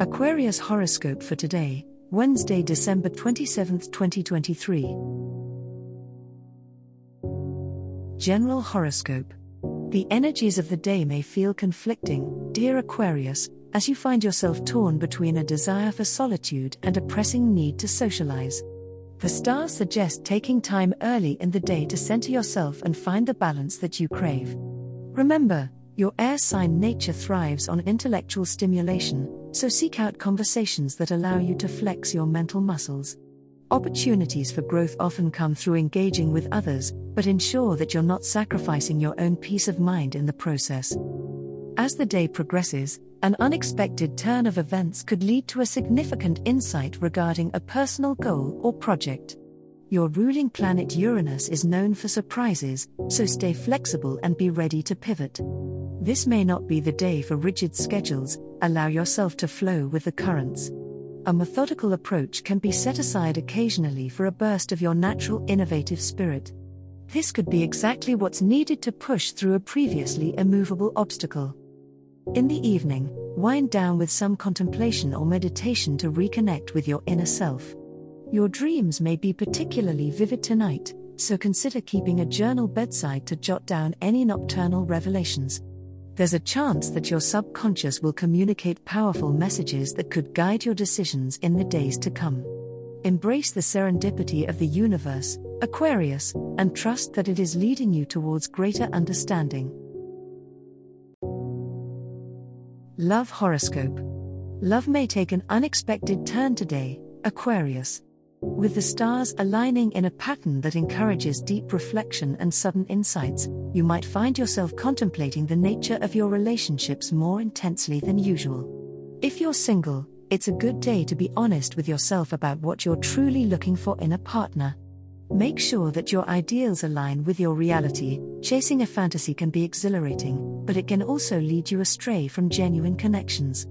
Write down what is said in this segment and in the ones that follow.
Aquarius horoscope for today, Wednesday, December 27, 2023. General horoscope. The energies of the day may feel conflicting, dear Aquarius, as you find yourself torn between a desire for solitude and a pressing need to socialize. The stars suggest taking time early in the day to center yourself and find the balance that you crave. Remember, your air sign nature thrives on intellectual stimulation, so seek out conversations that allow you to flex your mental muscles. Opportunities for growth often come through engaging with others, but ensure that you're not sacrificing your own peace of mind in the process. As the day progresses, an unexpected turn of events could lead to a significant insight regarding a personal goal or project. Your ruling planet Uranus is known for surprises, so stay flexible and be ready to pivot. This may not be the day for rigid schedules, allow yourself to flow with the currents. A methodical approach can be set aside occasionally for a burst of your natural innovative spirit. This could be exactly what's needed to push through a previously immovable obstacle. In the evening, wind down with some contemplation or meditation to reconnect with your inner self. Your dreams may be particularly vivid tonight, so consider keeping a journal bedside to jot down any nocturnal revelations there's a chance that your subconscious will communicate powerful messages that could guide your decisions in the days to come. Embrace the serendipity of the universe, Aquarius, and trust that it is leading you towards greater understanding. Love Horoscope Love may take an unexpected turn today, Aquarius. With the stars aligning in a pattern that encourages deep reflection and sudden insights, you might find yourself contemplating the nature of your relationships more intensely than usual. If you're single, it's a good day to be honest with yourself about what you're truly looking for in a partner. Make sure that your ideals align with your reality. Chasing a fantasy can be exhilarating, but it can also lead you astray from genuine connections.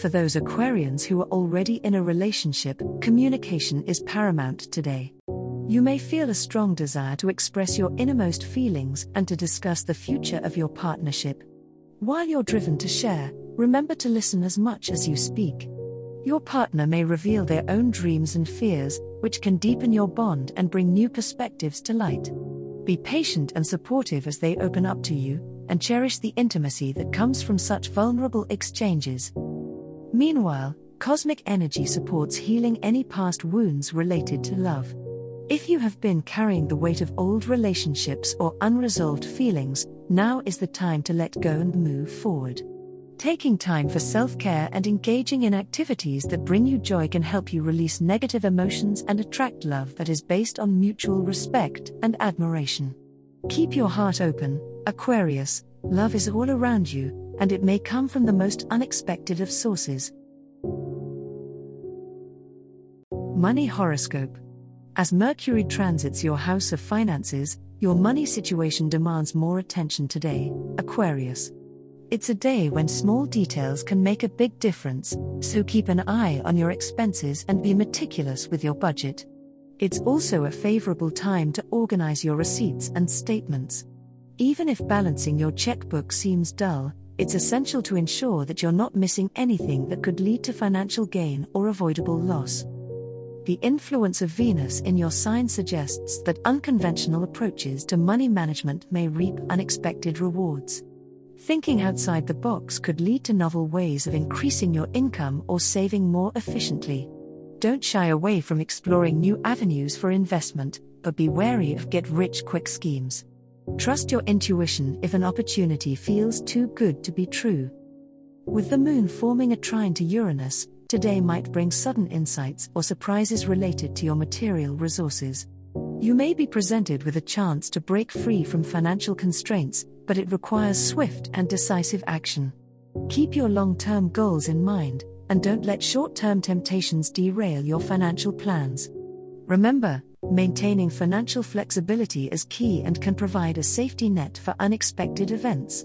For those Aquarians who are already in a relationship, communication is paramount today. You may feel a strong desire to express your innermost feelings and to discuss the future of your partnership. While you're driven to share, remember to listen as much as you speak. Your partner may reveal their own dreams and fears, which can deepen your bond and bring new perspectives to light. Be patient and supportive as they open up to you, and cherish the intimacy that comes from such vulnerable exchanges. Meanwhile, cosmic energy supports healing any past wounds related to love. If you have been carrying the weight of old relationships or unresolved feelings, now is the time to let go and move forward. Taking time for self care and engaging in activities that bring you joy can help you release negative emotions and attract love that is based on mutual respect and admiration. Keep your heart open, Aquarius, love is all around you, and it may come from the most unexpected of sources. Money Horoscope As Mercury transits your house of finances, your money situation demands more attention today, Aquarius. It's a day when small details can make a big difference, so keep an eye on your expenses and be meticulous with your budget. It's also a favorable time to organize your receipts and statements. Even if balancing your checkbook seems dull, it's essential to ensure that you're not missing anything that could lead to financial gain or avoidable loss. The influence of Venus in your sign suggests that unconventional approaches to money management may reap unexpected rewards. Thinking outside the box could lead to novel ways of increasing your income or saving more efficiently. Don't shy away from exploring new avenues for investment, but be wary of get rich quick schemes. Trust your intuition if an opportunity feels too good to be true. With the moon forming a trine to Uranus, today might bring sudden insights or surprises related to your material resources. You may be presented with a chance to break free from financial constraints, but it requires swift and decisive action. Keep your long term goals in mind, and don't let short term temptations derail your financial plans. Remember, maintaining financial flexibility is key and can provide a safety net for unexpected events.